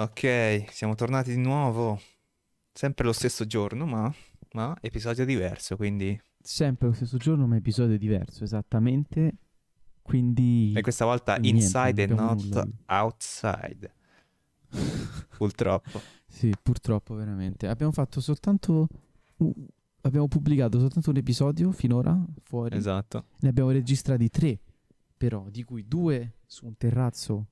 Ok, siamo tornati di nuovo. Sempre lo stesso giorno, ma, ma episodio diverso, quindi... Sempre lo stesso giorno, ma episodio diverso, esattamente. Quindi... E questa volta Niente, inside abbiamo not nulla outside. Purtroppo. Sì, purtroppo, veramente. Abbiamo fatto soltanto... u- Abbiamo pubblicato soltanto un episodio finora, fuori. Esatto. Ne abbiamo registrati tre, però, di cui due su un terrazzo.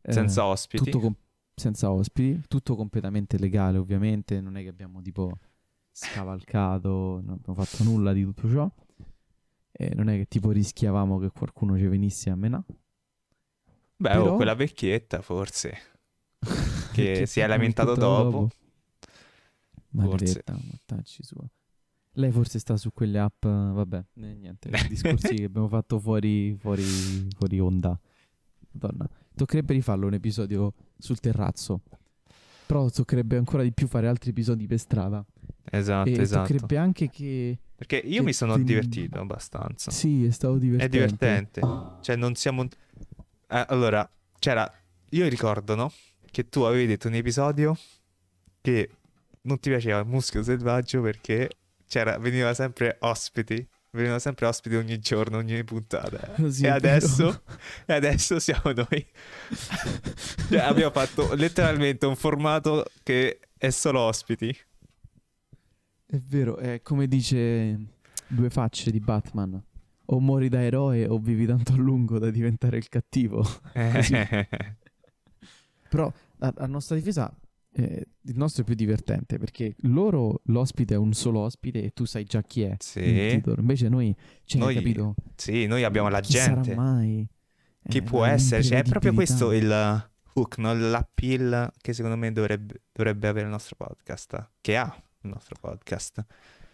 eh, Senza ospiti. tutto com- senza ospiti, tutto completamente legale ovviamente, non è che abbiamo tipo scavalcato, non abbiamo fatto nulla di tutto ciò. E non è che tipo rischiavamo che qualcuno ci venisse a menà. Beh, Però- oh, quella vecchietta forse. Che si è lamentato tutto dopo. Maledetta, mortacci sua. Lei forse sta su quelle app, vabbè, eh, niente, discorsi che abbiamo fatto fuori, fuori, fuori onda. Madonna, toccherebbe rifarlo un episodio sul terrazzo. Però toccherebbe ancora di più fare altri episodi per strada. Esatto, e esatto. toccherebbe anche che... Perché io che mi sono ti- divertito abbastanza. Sì, è stato È divertente. divertente. Cioè, non siamo. Eh, allora, c'era. Io ricordo, no? Che tu avevi detto in episodio che non ti piaceva il muschio selvaggio perché c'era, veniva sempre ospiti. Venivano sempre ospiti ogni giorno, ogni puntata. Sì, e, adesso, e adesso siamo noi. Cioè, abbiamo fatto letteralmente un formato che è solo ospiti. È vero, è come dice due facce di Batman. O muori da eroe o vivi tanto a lungo da diventare il cattivo. Però a, a nostra difesa eh, il nostro è più divertente perché loro l'ospite è un solo ospite e tu sai già chi è. Sì. Invece noi, cioè, Noi- capito? sì, noi abbiamo la Chi gente. sarà mai? Chi Eh, può la essere? Cioè, è proprio questo il hook, no? l'appeal che secondo me dovrebbe, dovrebbe avere il nostro podcast. Che ha il nostro podcast.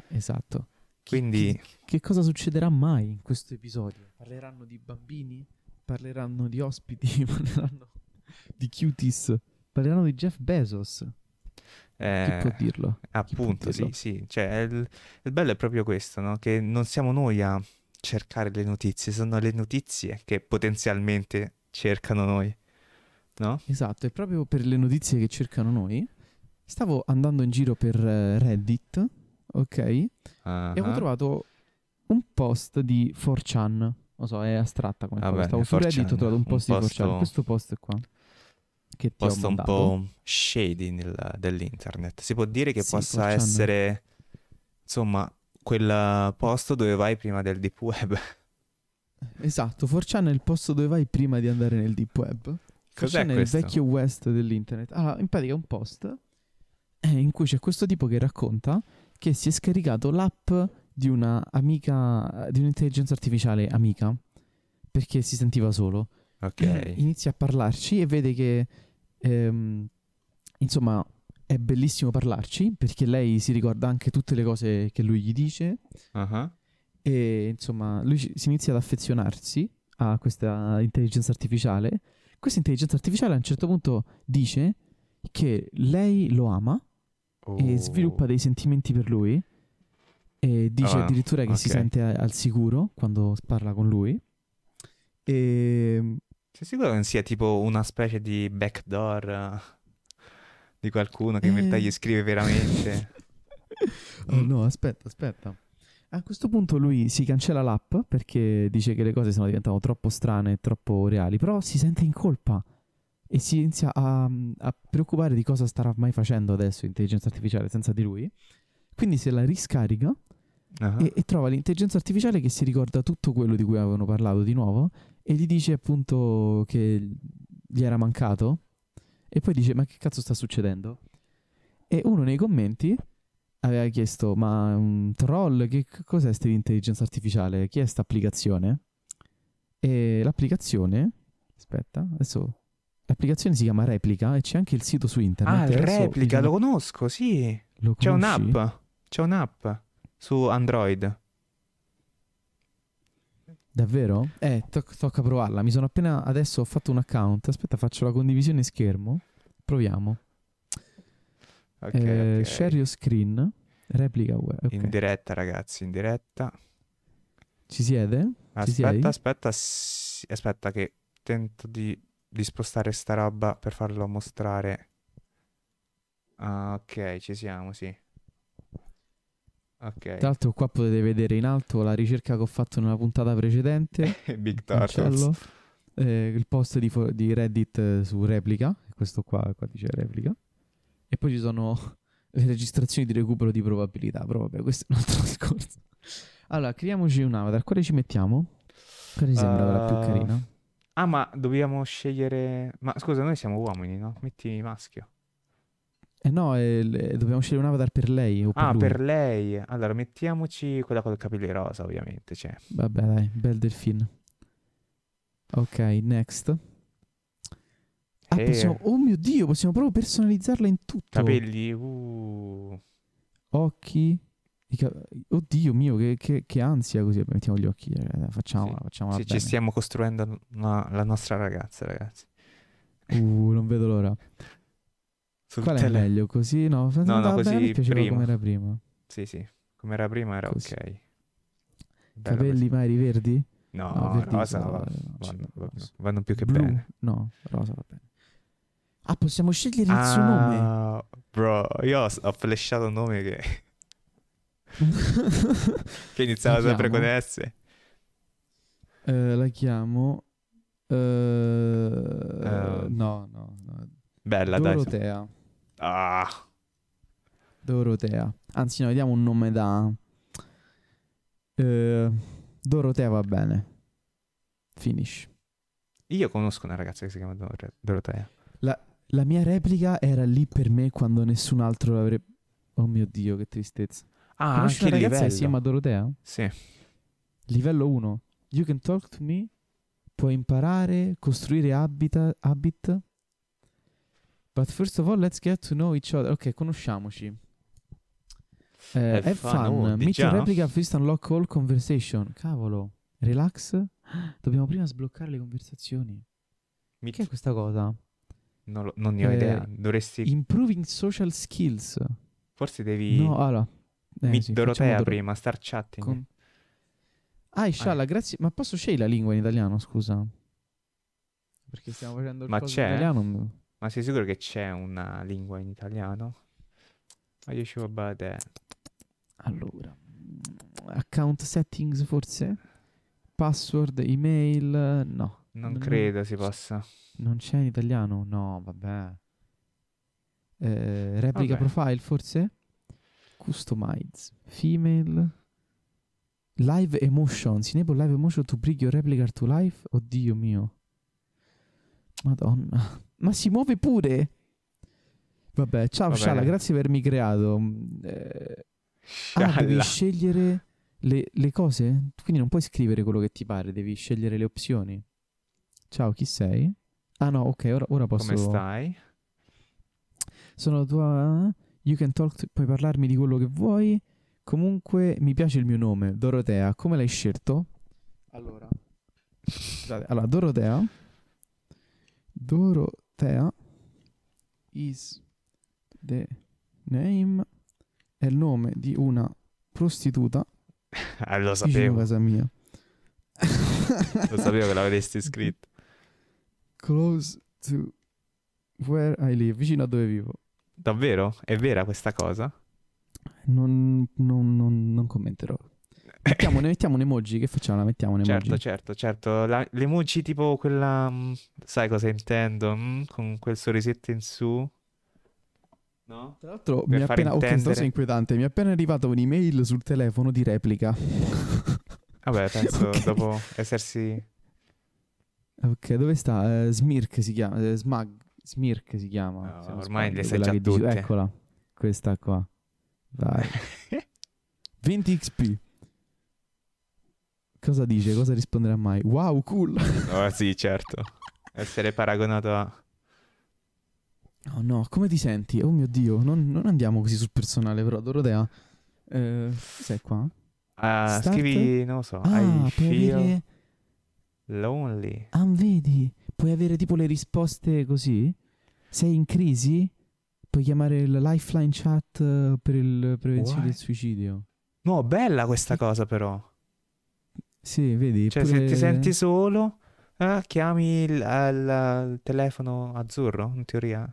Esatto. Quindi, chi- che cosa succederà mai in questo episodio? Parleranno di bambini? Parleranno di ospiti? Parleranno di cuties? Parleranno di Jeff Bezos? Chi eh, può dirlo? appunto, sì, dirlo? sì. Cioè, il, il bello è proprio questo, no? Che non siamo noi a cercare le notizie, sono le notizie che potenzialmente cercano noi, no? Esatto, e proprio per le notizie che cercano noi, stavo andando in giro per eh, Reddit, ok? E Ah, ho trovato un post di 4chan. Non so, è astratta come Va cosa. Stavo su Reddit, 4chan, ho trovato un un post di posto- 4chan. Questo post qua. Che ti posto un po' shady nel- dell'internet. Si può dire che Sì, possa 4chan. essere, insomma, quel posto dove vai prima del deep web. Esatto, 4chan è il posto dove vai prima di andare nel deep web. Cos'è 4chan è il questo? vecchio west dell'internet. Allora, in pratica è un post eh, in cui c'è questo tipo che racconta che si è scaricato l'app di una amica, di un'intelligenza artificiale amica, perché si sentiva solo. Ok. Inizia a parlarci e vede che, ehm, insomma, è bellissimo parlarci, perché lei si ricorda anche tutte le cose che lui gli dice, Ah, e insomma lui si inizia ad affezionarsi a questa intelligenza artificiale. Questa intelligenza artificiale a un certo punto dice che lei lo ama e Oh. sviluppa dei sentimenti per lui e dice Ah, addirittura che si ok. sente al sicuro quando parla con lui. E Sei sicuro che non sia tipo una specie di backdoor eh, di qualcuno che in realtà Eh. gli scrive veramente? Oh no, aspetta, aspetta. A questo punto lui si cancella l'app perché dice che le cose sono diventate troppo strane e troppo reali, però si sente in colpa e si inizia a, a preoccupare di cosa starà mai facendo adesso l'intelligenza artificiale senza di lui. Quindi se la riscarica Ah, e, e trova l'intelligenza artificiale che si ricorda tutto quello di cui avevano parlato di nuovo e gli dice appunto che gli era mancato e poi dice ma che cazzo sta succedendo? E uno nei commenti aveva chiesto ma un troll che cos'è questa intelligenza artificiale? Chi è sta applicazione? E l'applicazione aspetta, adesso l'applicazione si chiama Replica e c'è anche il sito su internet. Ah, replica, lo conosco, sì. lo C'è un'app. C'è un'app su Android. Davvero? Eh, to- tocca provarla. Mi sono appena adesso ho fatto un account. Aspetta, faccio la condivisione schermo. Proviamo. Ok, Eh, ok. Share your screen. Replica web. ok. In diretta, ragazzi, in diretta. Ci siede? Ci sei? Aspetta, aspetta, sì, aspetta che tento di, di spostare sta roba per farlo mostrare Ah, ok, ci siamo, sì. Tra Ok. l'altro qua potete vedere in alto la ricerca che ho fatto nella puntata precedente. Big. Turtles. Eh, il post di, fo- di Reddit eh, su replica. Questo qua, qua dice replica. E poi ci sono le registrazioni di recupero di probabilità. Però vabbè, questo è un altro discorso. Allora, creiamoci un avatar. Quale ci mettiamo? Quale sembra la più Uh, carina? Ah, ma dobbiamo scegliere... Ma scusa, noi siamo uomini, no? Metti maschio. Eh no, eh, le- dobbiamo scegliere un avatar per lei o per Ah, lui. per lei. Allora, mettiamoci quella con i capelli rosa, ovviamente. Cioè. Vabbè, dai, bel delfino. Ok, next. Ah, Hair. possiamo... Oh mio Dio, possiamo proprio personalizzarla in tutto. Capelli, uh. Occhi. i ca- Oddio mio, che, che- che ansia così. Mettiamo gli occhi. eh, Facciamola, Sì. facciamola Sì, ci bene. stiamo costruendo una- la nostra ragazza, ragazzi. Uh, non vedo l'ora. Sul Qual è tele- meglio? Così? No, no, bene, così prima. come era prima. Sì, sì. Come era prima era Così. ok. Bella Capelli così. mari verdi? No, No, rosa no, va- eh, no, ci- vanno, vanno- vanno più che Blu? bene. No, rosa va bene. Ah, possiamo scegliere il suo nome. Ah, bro, io ho, flashato un nome che, che iniziava sempre con S. Eh, la chiamo. eh, Eh, no, no, no. Bella, dai. Dorotea. Ah, Dorotea. Anzi, no, vediamo un nome da. eh, Dorotea va bene. Finish. io conosco una ragazza che si chiama Dor- Dorotea. La mia replica era lì per me quando nessun altro l'avrebbe. Oh mio dio, che tristezza. Ah, Conosci anche una ragazza che livello. si chiama Dorotea? Sì. Livello 1. You can talk to me. Puoi imparare, costruire habita- habit. But first of all, let's get to know each other. Ok, conosciamoci. Eh, Have have fun. fun. Meet your replica first unlock all conversation. Cavolo. Relax. Dobbiamo prima sbloccare le conversazioni. Meet- Che è questa cosa? non, lo- non ne ho Eh, idea. Dovresti... Improving social skills. Forse devi... No, allora. Eh, Meet sì, Dorotea Doro- prima, start chatting. con- Ah, Ishala, grazie. Ma posso scegliere la lingua in italiano, scusa? Perché stiamo facendo il Ma c'è? in italiano. Ma sei sicuro che c'è una lingua in italiano? Are you sure about that? Allora, account settings forse? Password, email, no. Non Non- credo si possa. Non c'è in italiano? No, vabbè. Eh, replica Vabbè. profile forse? Customize, female, live emotions, enable live emotion to bring your replica to life. Oddio mio. Madonna. Ma si muove pure. Vabbè, ciao Va Shala, grazie per avermi creato. Eh, Ah, devi scegliere le, le cose? Quindi non puoi scrivere quello che ti pare, devi scegliere le opzioni. Ciao, chi sei? Ah no, ok, ora, ora posso... Come stai? Sono la tua... You can talk, to- puoi parlarmi di quello che vuoi. Comunque mi piace il mio nome, Dorotea. Come l'hai scelto? Allora... Scusate, allora, Dorotea... Dorotea is the name... È il nome di una prostituta Ah, lo sapevo, casa mia. lo sapevo che l'avresti scritto. Close to where I live, vicino a dove vivo. Davvero? È vera questa cosa? Non, non, non, non commenterò. Mettiamo, ne mettiamo un emoji. Che facciamo? La mettiamo un emoji. Certo, certo, certo. La- l'emoji tipo quella... mm, sai cosa intendo? Mm, con quel sorrisetto in su. No? Tra l'altro, Per mi è appena. Oh, questa cosa intendere- inquietante. Mi è appena arrivata un'email sul telefono di replica. Vabbè, penso Ok. dopo essersi... ok, dove sta? Eh, Smirk si chiama. eh, Smag. Smirk si chiama. No, se non ormai le sai già tutte. Eccola. Questa qua. Dai. 20 XP. Cosa dice? Cosa risponderà mai? Wow, cool. Oh, sì, certo. Essere paragonato a... Oh no, come ti senti? Oh mio Dio, non, non andiamo così sul personale, però Dorotea. Eh, sei qua? Start? scrivi, non lo so, Ah, I feel avere... lonely. Ah, vedi? Puoi avere tipo le risposte così? Sei in crisi? Puoi chiamare il lifeline chat per il prevenzione del What? suicidio. No, bella questa cosa però. Sì, vedi? Cioè, se pure- ti senti solo, eh, chiami il, al- il telefono azzurro, in teoria.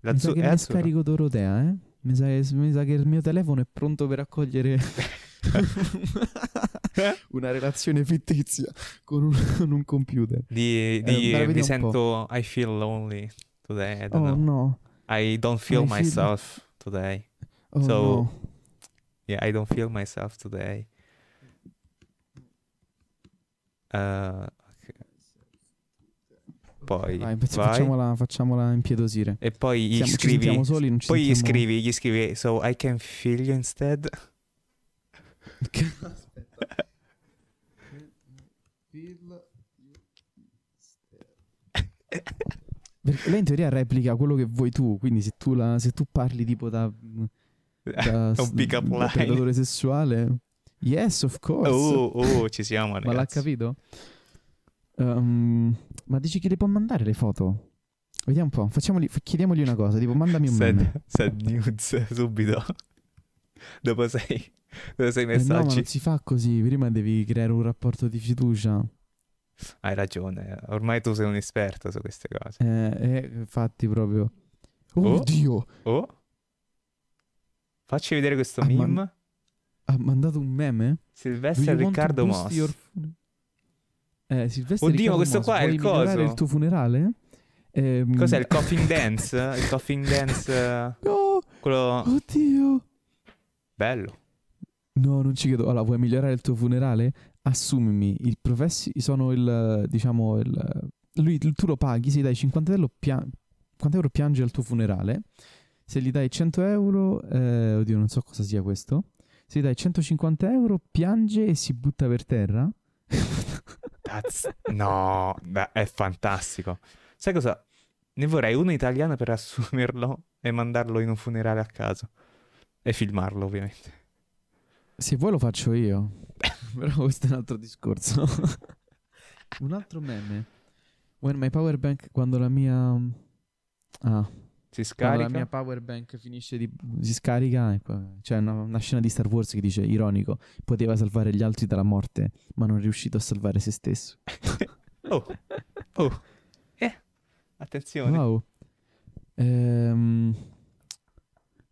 La mi sa che mi scarico Dorotea, eh? Mi sa, che, mi sa che il mio telefono è pronto per accogliere una relazione fittizia con un, con un computer. Di, Eh, di- la mi un po'? sento I feel lonely today. I don't Oh no, I don't feel I feel- myself today. oh So- no. Yeah, I don't feel myself today. Uh, ok. Poi Vai, facciamola, facciamola impietosire. e poi gli Siamo, scrivi soli, poi gli sentiamo- scrivi gli scrivi so I can feel you instead Perché lei in teoria replica quello che vuoi tu, quindi se tu, la- se tu parli tipo da, da, un pick up line. predatore sessuale, yes of course, oh oh ci siamo ma l'ha ragazzi capito? Ehm, ma dici che le può mandare le foto? Vediamo un po', facciamogli, f- chiediamogli una cosa, tipo mandami un meme. send, send nudes subito dopo sei dopo sei Eh, no, ma messaggi non si fa così, prima devi creare un rapporto di fiducia. hai ragione ormai tu sei un esperto su queste cose Eh, eh, infatti proprio... Oh, Oh. Dio! oh facci vedere questo Ah, meme Ha mandato un meme? Silvestre Riccardo Moss your Eh, Silvestre Oddio, Riccardo questo Moss, qua è vuoi il migliorare coso? il tuo funerale? Ehm, cos'è il coffin dance il coffin dance eh, No, quello oddio. bello No, non ci credo. Allora, vuoi migliorare il tuo funerale? Assumimi il professi... Sono il, diciamo, il... Lui, tu lo paghi, se gli dai 50 euro, pia- 50 euro piange al tuo funerale. Se gli dai 100 euro, eh, oddio, non so cosa sia questo. Gli dai 150 euro, piange e si butta per terra. That's- no è fantastico sai cosa ne vorrei uno italiano per assumerlo e mandarlo in un funerale a caso e filmarlo ovviamente Se vuoi lo faccio io. Però questo è un altro discorso. un altro meme. When my power bank, quando la mia... Ah, si quando scarica la mia power bank finisce di... si scarica, e poi- c'è una, una scena di Star Wars che dice, ironico, poteva salvare gli altri dalla morte, ma non è riuscito a salvare se stesso. oh oh eh attenzione Wow. Ehm,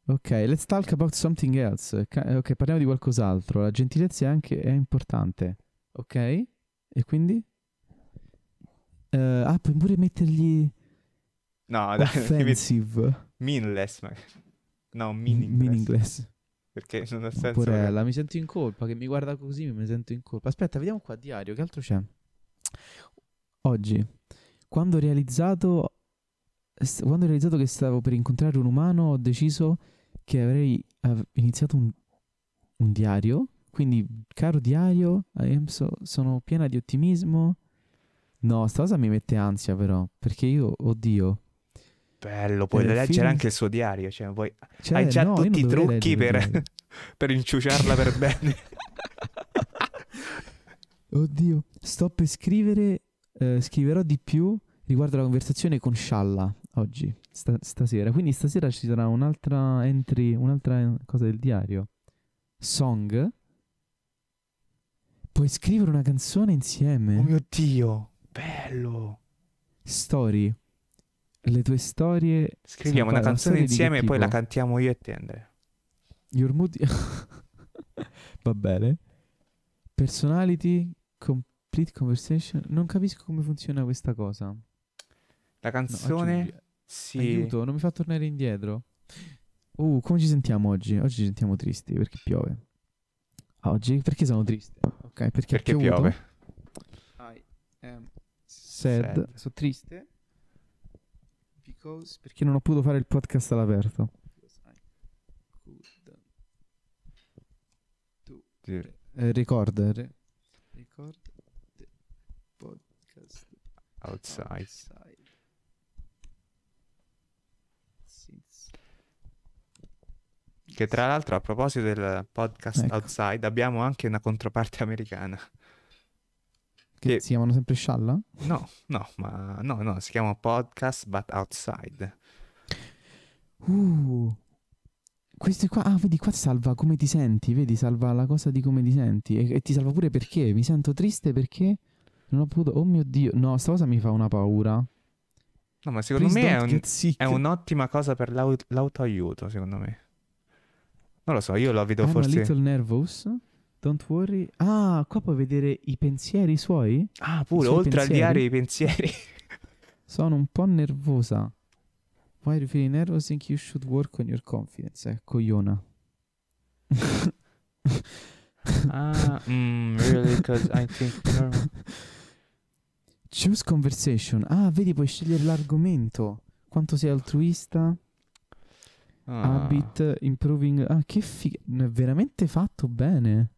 ok, let's talk about something else. Ok, parliamo di qualcos'altro. La gentilezza è anche è importante. Ok? E quindi? Eh, ah, puoi pure mettergli no dai offensive. meaningless ma... no meaningless, Meaningless. perché non ha senso Porella, mi sento in colpa. Che mi guarda così, mi sento in colpa. Aspetta, vediamo qua diario. Che altro c'è? Oggi, quando ho realizzato, quando ho realizzato che stavo per incontrare un umano, ho deciso che avrei av- iniziato un, un diario. Quindi, caro diario, so- sono piena di ottimismo. No, sta cosa mi mette ansia, però. Perché io, oddio. Bello puoi leggere film- anche il suo diario cioè vuoi Cioè, hai già no, tutti i trucchi per, per inciuciarla per bene Oddio, sto per scrivere, eh, scriverò di più riguardo la conversazione con Scialla oggi, sta- stasera. Quindi stasera ci sarà un'altra entry, un'altra cosa del diario. Song. Puoi scrivere una canzone insieme. oh mio dio bello Story. Le tue storie. Scriviamo Sì, una canzone insieme e poi la cantiamo io e te, Andrea. Your mood. Va bene. Personality. Complete conversation. Non capisco come funziona questa cosa. No, La canzone aggiungi- si... Aiuto, non mi fa tornare indietro. Uh, come ci sentiamo oggi? Oggi ci sentiamo tristi perché piove. Oggi? Perché sono triste? Ok, perché, Perché piove. I am sad. Sad. Sono triste. Because... Perché non ho potuto fare il podcast all'aperto. Eh, record. re- record the podcast Outside. outside. Since- Che tra l'altro a proposito del podcast Ecco. Outside abbiamo anche una controparte americana. Che si chiamano sempre Scialla? No, no, ma no, no, si chiama Podcast But Outside. Uh. Questi qua, ah, vedi qua salva come ti senti, vedi, salva la cosa di come ti senti e, e ti salva pure perché mi sento triste perché non ho potuto, oh mio Dio, no, sta cosa mi fa una paura. No, ma secondo Please me è, un- è un'ottima cosa per l'au- l'autoaiuto, secondo me. Non lo so, io lo vedo I'm a forse... little nervous. Don't worry. Ah, qua puoi vedere i pensieri suoi? Ah, pure, suoi oltre al pensieri? diario i pensieri. Sono un po' nervosa. Why are you feeling nervous? Think you should work on your confidence. Eh, cogliona. ah, mm, really, because I think... Choose conversation. Ah, vedi, puoi scegliere l'argomento. Quanto sei altruista. Ah, Habit, improving. Ah, che figa. È veramente fatto bene.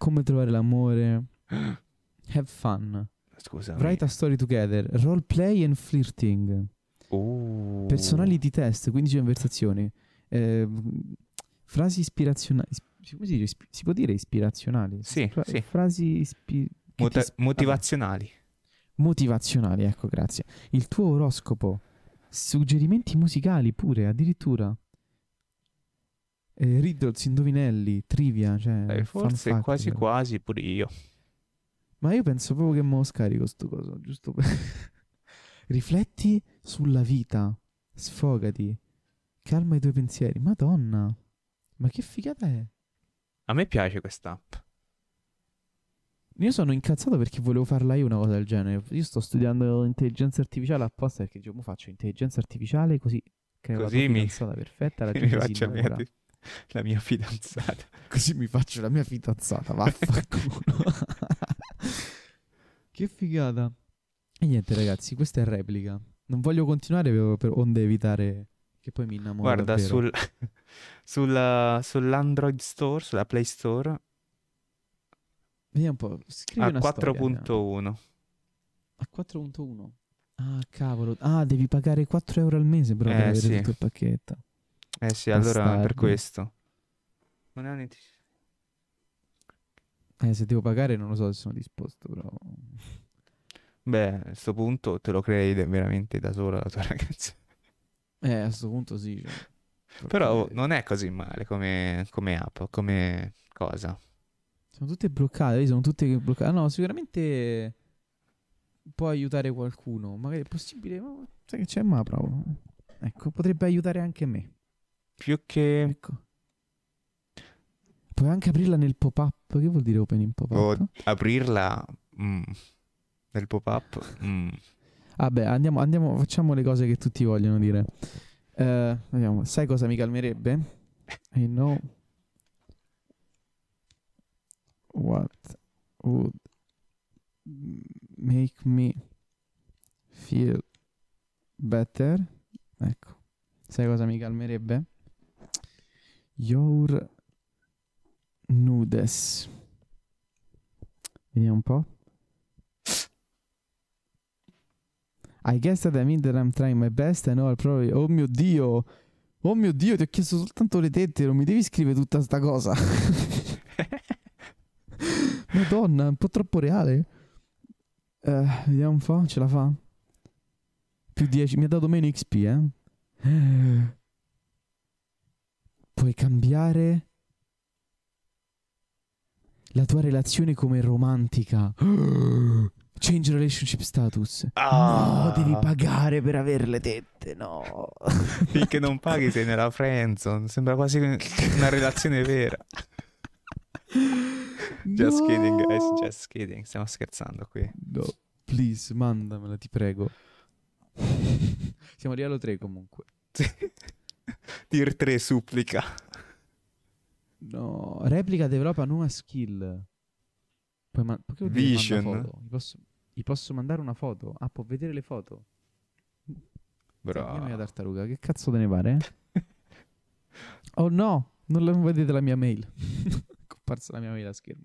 Come trovare l'amore. Have fun. Scusami. Write a story together. Role play and flirting. Oh. Personality test, 15 conversazioni. Eh, frasi ispirazionali. Si può dire, ispi- si può dire ispirazionali? Sì, Fra- sì. Frasi ispi- Mota- ti is- motivazionali. vabbè, motivazionali, ecco, grazie. Il tuo oroscopo. Suggerimenti musicali pure, addirittura. Eh, riddles, indovinelli, trivia, cioè... Eh, forse fact, quasi però. quasi pure io. Ma io penso proprio che mo scarico sto coso, giusto per... Rifletti sulla vita, sfogati, calma i tuoi pensieri. Madonna, ma che figata è? A me piace quest'app. Io sono incazzato perché volevo farla io una cosa del genere. Io sto studiando intelligenza artificiale apposta perché dicevo, "Mo faccio intelligenza artificiale così creo Così la mi- perfetta, la Mi gente si faccio la mia, innamora. la mia fidanzata. Così mi faccio la mia fidanzata, vaffanculo. che figata. E niente ragazzi, questa è replica. Non voglio continuare per, per onde evitare che poi mi innamoro Guarda, sul, sulla- sull'Android Store, sulla Play Store, Vediamo un po', scrivi a una storia, vediamo. 4.1. A 4.1. Ah, cavolo. Ah, devi pagare 4 euro al mese però per Eh, avere sì. tutto il pacchetto. Eh sì, allora per questo. Non è un int- Eh, se devo pagare non lo so se sono disposto, però... Beh, a questo punto te lo crei de- veramente da sola la tua ragazza. Eh, a questo punto sì. cioè, Però non è così male come, come app, come cosa. Sono tutte bloccate, sono tutte bloccate. Ah, no, sicuramente può aiutare qualcuno. Magari è possibile, ma sai che c'è, ma provo. Ecco, potrebbe aiutare anche me. Più che... Ecco. Puoi anche aprirla nel pop-up. Che vuol dire open in pop-up? o aprirla mm, nel pop-up. mm. Vabbè, andiamo, andiamo, facciamo le cose che tutti vogliono dire. Eh, vediamo, sai cosa mi calmerebbe? I know what would make me feel better. Ecco, sai cosa mi calmerebbe? Your nudes. Vediamo un po'. I guess that I mean that I'm trying my best. Know I'll probably. Oh mio dio! Oh mio dio, ti ho chiesto soltanto le tette, non mi devi scrivere tutta sta cosa. Madonna, è un po' troppo reale. Eh, vediamo un po', ce la fa? Più 10, mi ha dato meno XP, eh? Puoi cambiare la tua relazione come romantica. Change relationship status. Ah. No, devi pagare per avere le tette, no. Finché non paghi sei nella friendzone. Sembra quasi una relazione vera. Just No. kidding, guys. Just kidding. Stiamo scherzando qui. No, please, mandamela, ti prego. Siamo a livello 3 comunque. Tier 3 supplica. No, replica developa nuova skill. Puoi ma- perché Vision. Gli posso, gli posso mandare una foto? Ah, può vedere le foto. Bro. tartaruga, che cazzo te ne pare? eh? oh no, non, la- non vedete la mia mail. È comparsa la mia mail a schermo.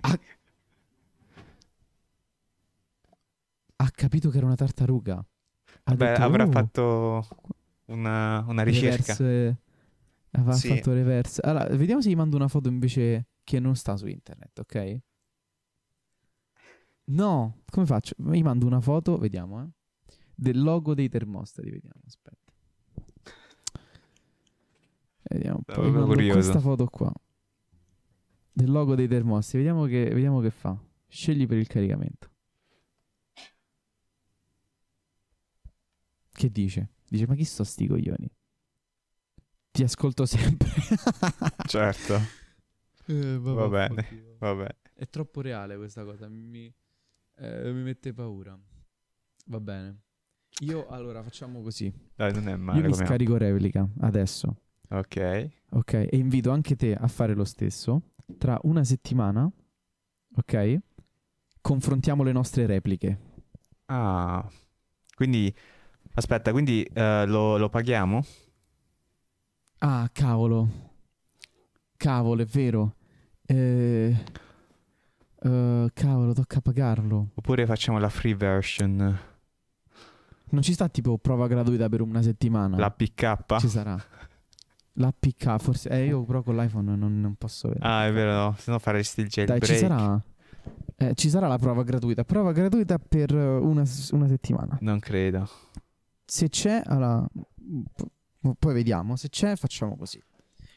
Ha, ha capito che era una tartaruga. Ha Beh, detto, avrà "Oh, fatto una, una ricerca. reverse- Aveva Sì. fatto reverse. Allora, vediamo se gli mando una foto invece che non sta su internet, ok? No, come faccio? Gli mando una foto, vediamo, eh. Del logo dei termostati, vediamo, aspetta. Vediamo un po'. Questa foto qua. Del logo dei termostati, vediamo che, vediamo che fa. Scegli per il caricamento. che dice? Dice, ma chi sto sti coglioni? Ti ascolto sempre. Certo, Eh, Va bene. vabbè. È troppo reale questa cosa, mi, eh, mi mette paura. Va bene. Io allora facciamo così. Dai, non è male. Io mi scarico replica adesso. Ok. Ok, e invito anche te a fare lo stesso. Tra una settimana, ok? Confrontiamo le nostre repliche. Ah, quindi aspetta, quindi eh, lo, lo paghiamo? Ah, cavolo. Cavolo, è vero. Eh, eh, cavolo, tocca pagarlo. Oppure facciamo la free version, Non ci sta tipo prova gratuita per una settimana? la PK? Ci sarà. L'APK, forse. Eh, io però con l'iPhone non, non posso vedere. Ah, è vero, no, se no faresti il Dai, jailbreak. ci sarà. eh, ci sarà la prova gratuita. Prova gratuita per una, una settimana. Non credo. Se c'è, allora, p- poi vediamo. Se c'è, facciamo così.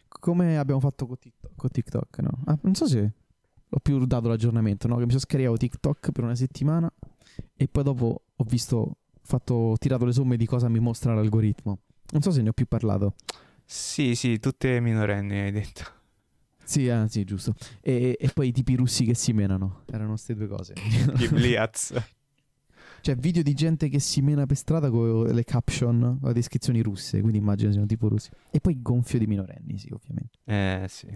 Come abbiamo fatto con TikTok, con TikTok, no? Ah, non so se ho più dato l'aggiornamento, no? Che mi sono scaricato TikTok per una settimana e poi dopo ho visto, fatto, ho tirato le somme di cosa mi mostra l'algoritmo. Non so se ne ho più parlato. Sì, sì, tutte minorenni hai detto. Sì, ah, sì, giusto. E, e poi i tipi russi che si menano. Erano queste due cose. Gibliaz. Cioè, video di gente che si mena per strada con le caption, le descrizioni russe. Quindi immagino siano tipo russi. E poi gonfio di minorenni, sì, ovviamente. Eh, sì.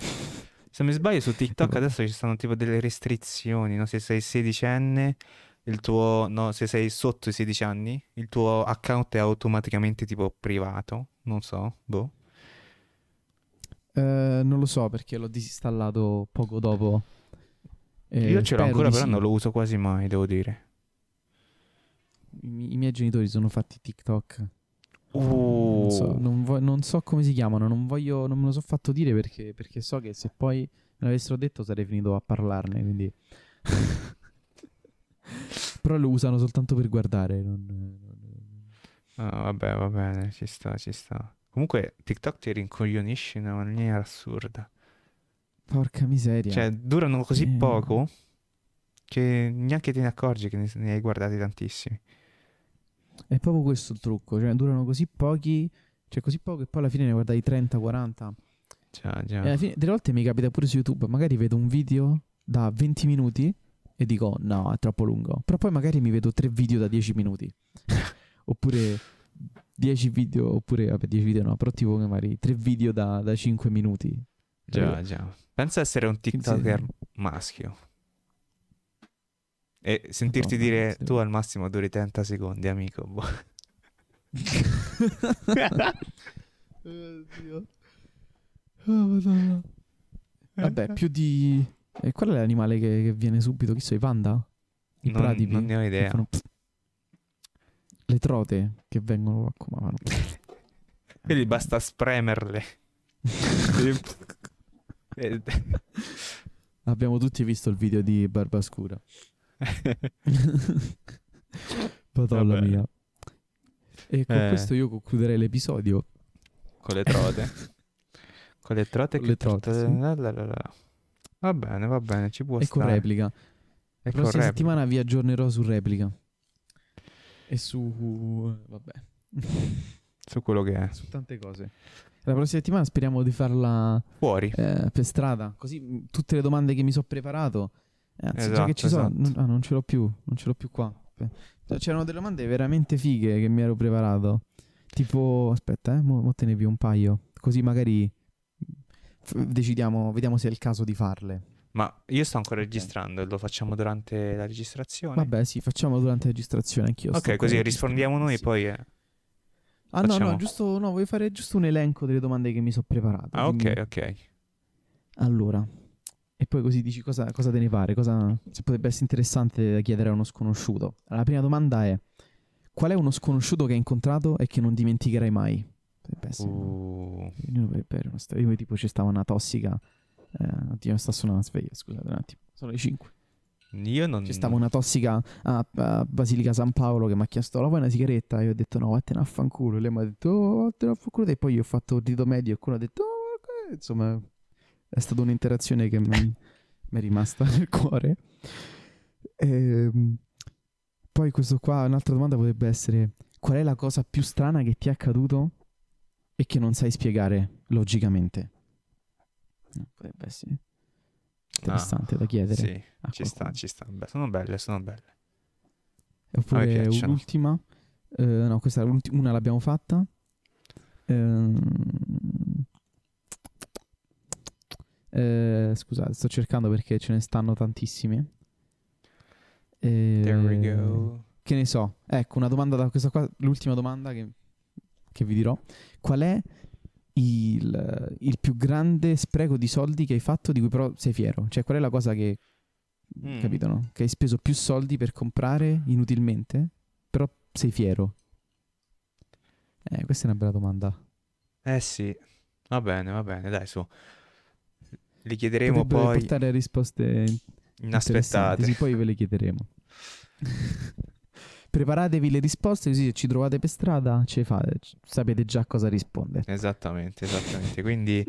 Se mi sbaglio su TikTok adesso ci stanno tipo delle restrizioni, no? Se sei sedicenne, il tuo... No, se sei sotto i 16 anni, il tuo account è automaticamente tipo privato. Non so, boh. Eh, non lo so perché l'ho disinstallato poco dopo. Eh, Io ce l'ho ancora, però sì. non lo uso quasi mai, devo dire. I, mi- i miei genitori sono fatti TikTok. Uh, Non, so, non vo- non so come si chiamano, non, voglio, non me lo so fatto dire perché, perché so che se poi me l'avessero detto sarei finito a parlarne. Quindi. Però lo usano soltanto per guardare. non- Ah, vabbè, va bene, ci sta, ci sta. Comunque TikTok ti rincoglionisce in una maniera assurda. Porca miseria. Cioè, durano così Eh. poco che neanche te ne accorgi che ne, ne hai guardati tantissimi. È proprio questo il trucco. Cioè, durano così pochi. Cioè, così poco e poi alla fine ne guardai 30, 40. Già, già. E alla fine, delle volte mi capita pure su YouTube. Magari vedo un video da 20 minuti e dico no, è troppo lungo. Però poi magari mi vedo tre video da 10 minuti. oppure 10 video, oppure vabbè, 10 video no, però tipo magari tre video da, da 5 minuti. Già, già. Pensa essere un Quindi TikToker sì. maschio. E sentirti Madonna, dire sì. tu al massimo duri 30 secondi, amico. Boh. Oddio. Oh, madonna. Vabbè, più di... eh, qual è l'animale che, che viene subito? Chi so, i panda? I Non, pratipi? non ne ho idea. fanno. Le trote che vengono a come fanno pff. Quindi basta spremerle. Eh, Abbiamo tutti visto il video di Barbascura. Madonna mia. E con Eh. questo io concluderei l'episodio. Con le trote. Con le trote Con che le trote, sì. la la la la. Va bene, va bene, ci può e con stare. replica. E La con prossima replica. settimana vi aggiornerò su replica. E su... vabbè. Su quello che è. su tante cose. La prossima settimana speriamo di farla Fuori. eh, per strada. Così mh, tutte le domande che mi sono preparato. Eh, Anzi, già Esatto, che ci sono, esatto. non, ah, non ce l'ho più. Non ce l'ho più qua. Aspetta. C'erano delle domande veramente fighe che mi ero preparato. Tipo, aspetta, eh, mo, mo te ne un paio. Così magari f- decidiamo, vediamo se è il caso di farle. Ma io sto ancora registrando e lo facciamo durante la registrazione. Vabbè, sì, facciamo durante la registrazione anch'io. Ok, così rispondiamo noi sì. poi. eh. Ah, no, facciamo- no, giusto, no, voglio fare giusto un elenco delle domande che mi sono preparato. Ah, ok, quindi- ok. Allora, e poi così dici cosa, cosa te ne pare, cosa, se potrebbe essere interessante da chiedere a uno sconosciuto. La prima domanda è, qual è uno sconosciuto che hai incontrato e che non dimenticherai mai? Uh, Io tipo ci stava una tossica, eh, oddio, mi sta suonando la sveglia, scusate un attimo, sono le 5. io non... C'è stava una tossica a, a Basilica San Paolo che mi ha chiesto, la vuoi una sigaretta? E io ho detto no, vattene a fanculo. E lei mi ha detto, oh, vattene a fanculo. E poi io ho fatto il rito medio e quello ha detto, oh, ok. insomma, è stata un'interazione che mi è rimasta nel cuore. Ehm, poi questo qua, un'altra domanda potrebbe essere, qual è la cosa più strana che ti è accaduto e che non sai spiegare logicamente? No, potrebbe essere interessante da chiedere. Sì, ci sta, ci sta. Sono belle, sono belle. Oppure l'ultima, eh, no, questa una l'abbiamo fatta. Ehm, eh, scusate, sto cercando perché ce ne stanno tantissime. Eh, There we go. Che ne so, ecco una domanda da questa qua, l'ultima domanda che, che vi dirò. Qual è il, il più grande spreco di soldi che hai fatto di cui però sei fiero? Cioè, qual è la cosa che, Mm. capito, no? Che hai speso più soldi per comprare inutilmente, però sei fiero? Eh, questa è una bella domanda. Eh sì, va bene, va bene, dai su. Li chiederemo Potrebbero poi portare risposte inaspettate. Sì, poi ve le chiederemo. Preparatevi le risposte così se ci trovate per strada fate, sapete già cosa rispondere. Esattamente, esattamente. Quindi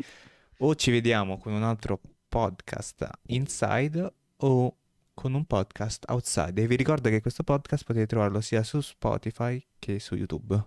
o ci vediamo con un altro podcast inside o con un podcast outside. E vi ricordo che questo podcast potete trovarlo sia su Spotify che su YouTube.